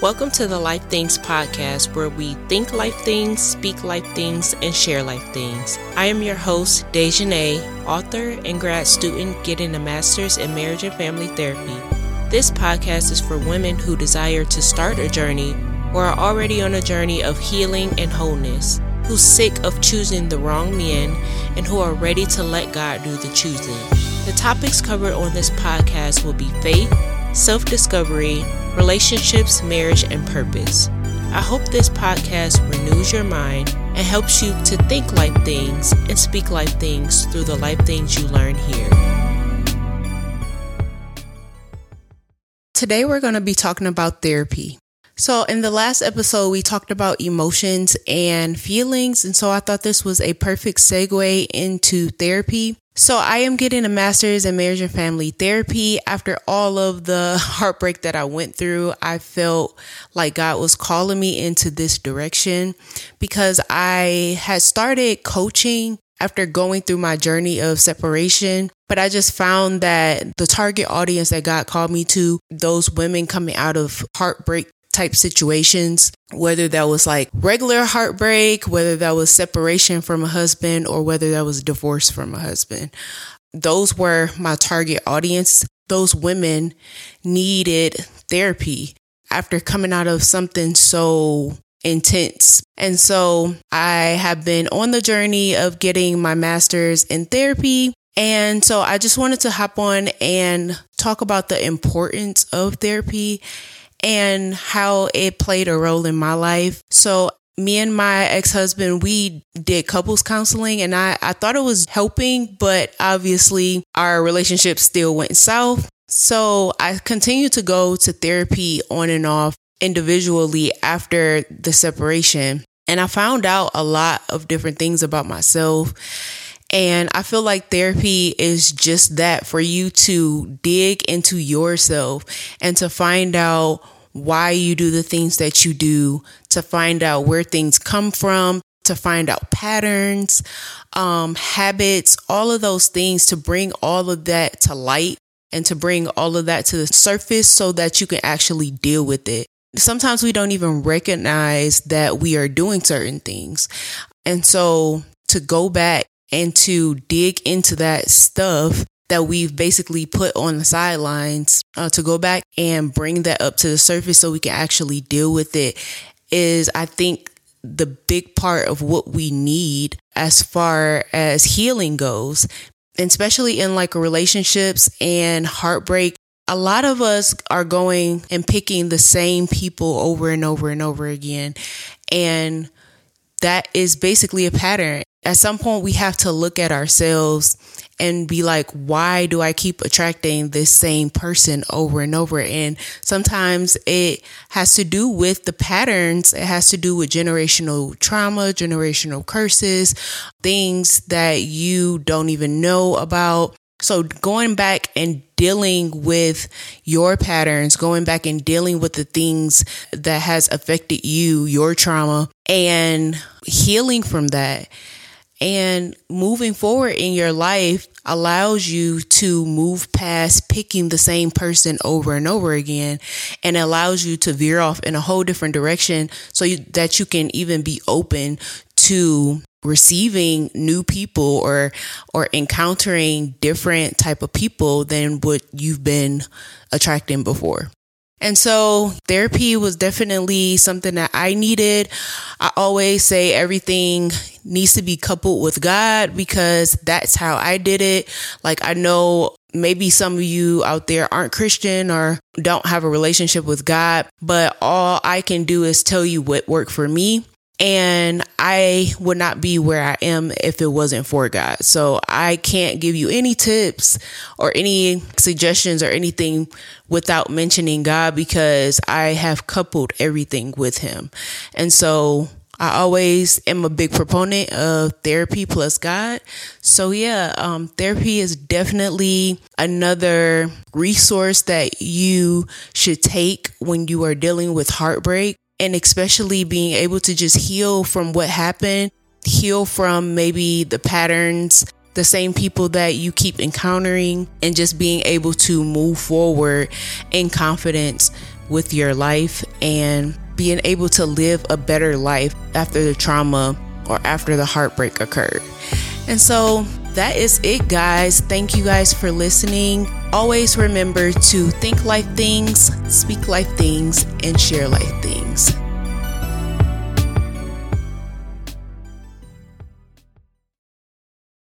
Welcome to the Life Things podcast, where we think life things, speak life things, and share life things. I am your host, Dejanay, author and grad student getting a master's in marriage and family therapy. This podcast is for women who desire to start a journey or are already on a journey of healing and wholeness, who's sick of choosing the wrong men, and who are ready to let God do the choosing. The topics covered on this podcast will be faith, self discovery, relationships, marriage, and purpose. I hope this podcast renews your mind and helps you to think life things and speak life things through the life things you learn here. Today, we're going to be talking about therapy. So, in the last episode, we talked about emotions and feelings. And so, I thought this was a perfect segue into therapy. So I am getting a master's in marriage and family therapy. After all of the heartbreak that I went through, I felt like God was calling me into this direction because I had started coaching after going through my journey of separation. But I just found that the target audience that God called me to, those women coming out of heartbreak type situations, whether that was like regular heartbreak, whether that was separation from a husband, or whether that was divorce from a husband. Those were my target audience. Those women needed therapy after coming out of something so intense. And so I have been on the journey of getting my master's in therapy. And so I just wanted to hop on and talk about the importance of therapy and how it played a role in my life. So me and my ex-husband we did couples counseling and I, I thought it was helping but obviously our relationship still went south. So i continued to go to therapy on and off individually after the separation. And i found out a lot of different things about myself and I feel like therapy is just that for you to dig into yourself and to find out why you do the things that you do, to find out where things come from, to find out patterns, um, habits, all of those things to bring all of that to light and to bring all of that to the surface so that you can actually deal with it. Sometimes we don't even recognize that we are doing certain things. And so to go back and to dig into that stuff that we've basically put on the sidelines uh, to go back and bring that up to the surface so we can actually deal with it is, I think, the big part of what we need as far as healing goes, and especially in like relationships and heartbreak. A lot of us are going and picking the same people over and over and over again. And that is basically a pattern at some point we have to look at ourselves and be like, why do I keep attracting this same person over and over? And sometimes it has to do with the patterns. It has to do with generational trauma, generational curses, things that you don't even know about. So going back and dealing with your patterns, going back and dealing with the things that has affected you, your trauma and healing from that and moving forward in your life allows you to move past picking the same person over and over again and allows you to veer off in a whole different direction so you, that you can even be open to receiving new people or or encountering different type of people than what you've been attracting before. And so therapy was definitely something that I needed. I always say everything needs to be coupled with God because that's how I did it. Like I know maybe some of you out there aren't Christian or don't have a relationship with God, but all I can do is tell you what worked for me. And I would not be where I am if it wasn't for God. So I can't give you any tips or any suggestions or anything without mentioning God because I have coupled everything with Him. And so I always am a big proponent of therapy plus God. So yeah, um, therapy is definitely another resource that you should take when you are dealing with heartbreak and especially being able to just heal from what happened, heal from maybe the patterns, the same people that you keep encountering and just being able to move forward in confidence with your life and being able to live a better life after the trauma or after the heartbreak occurred. And so that is it, guys. Thank you guys for listening. Always remember to think life things, speak life things, and share life things.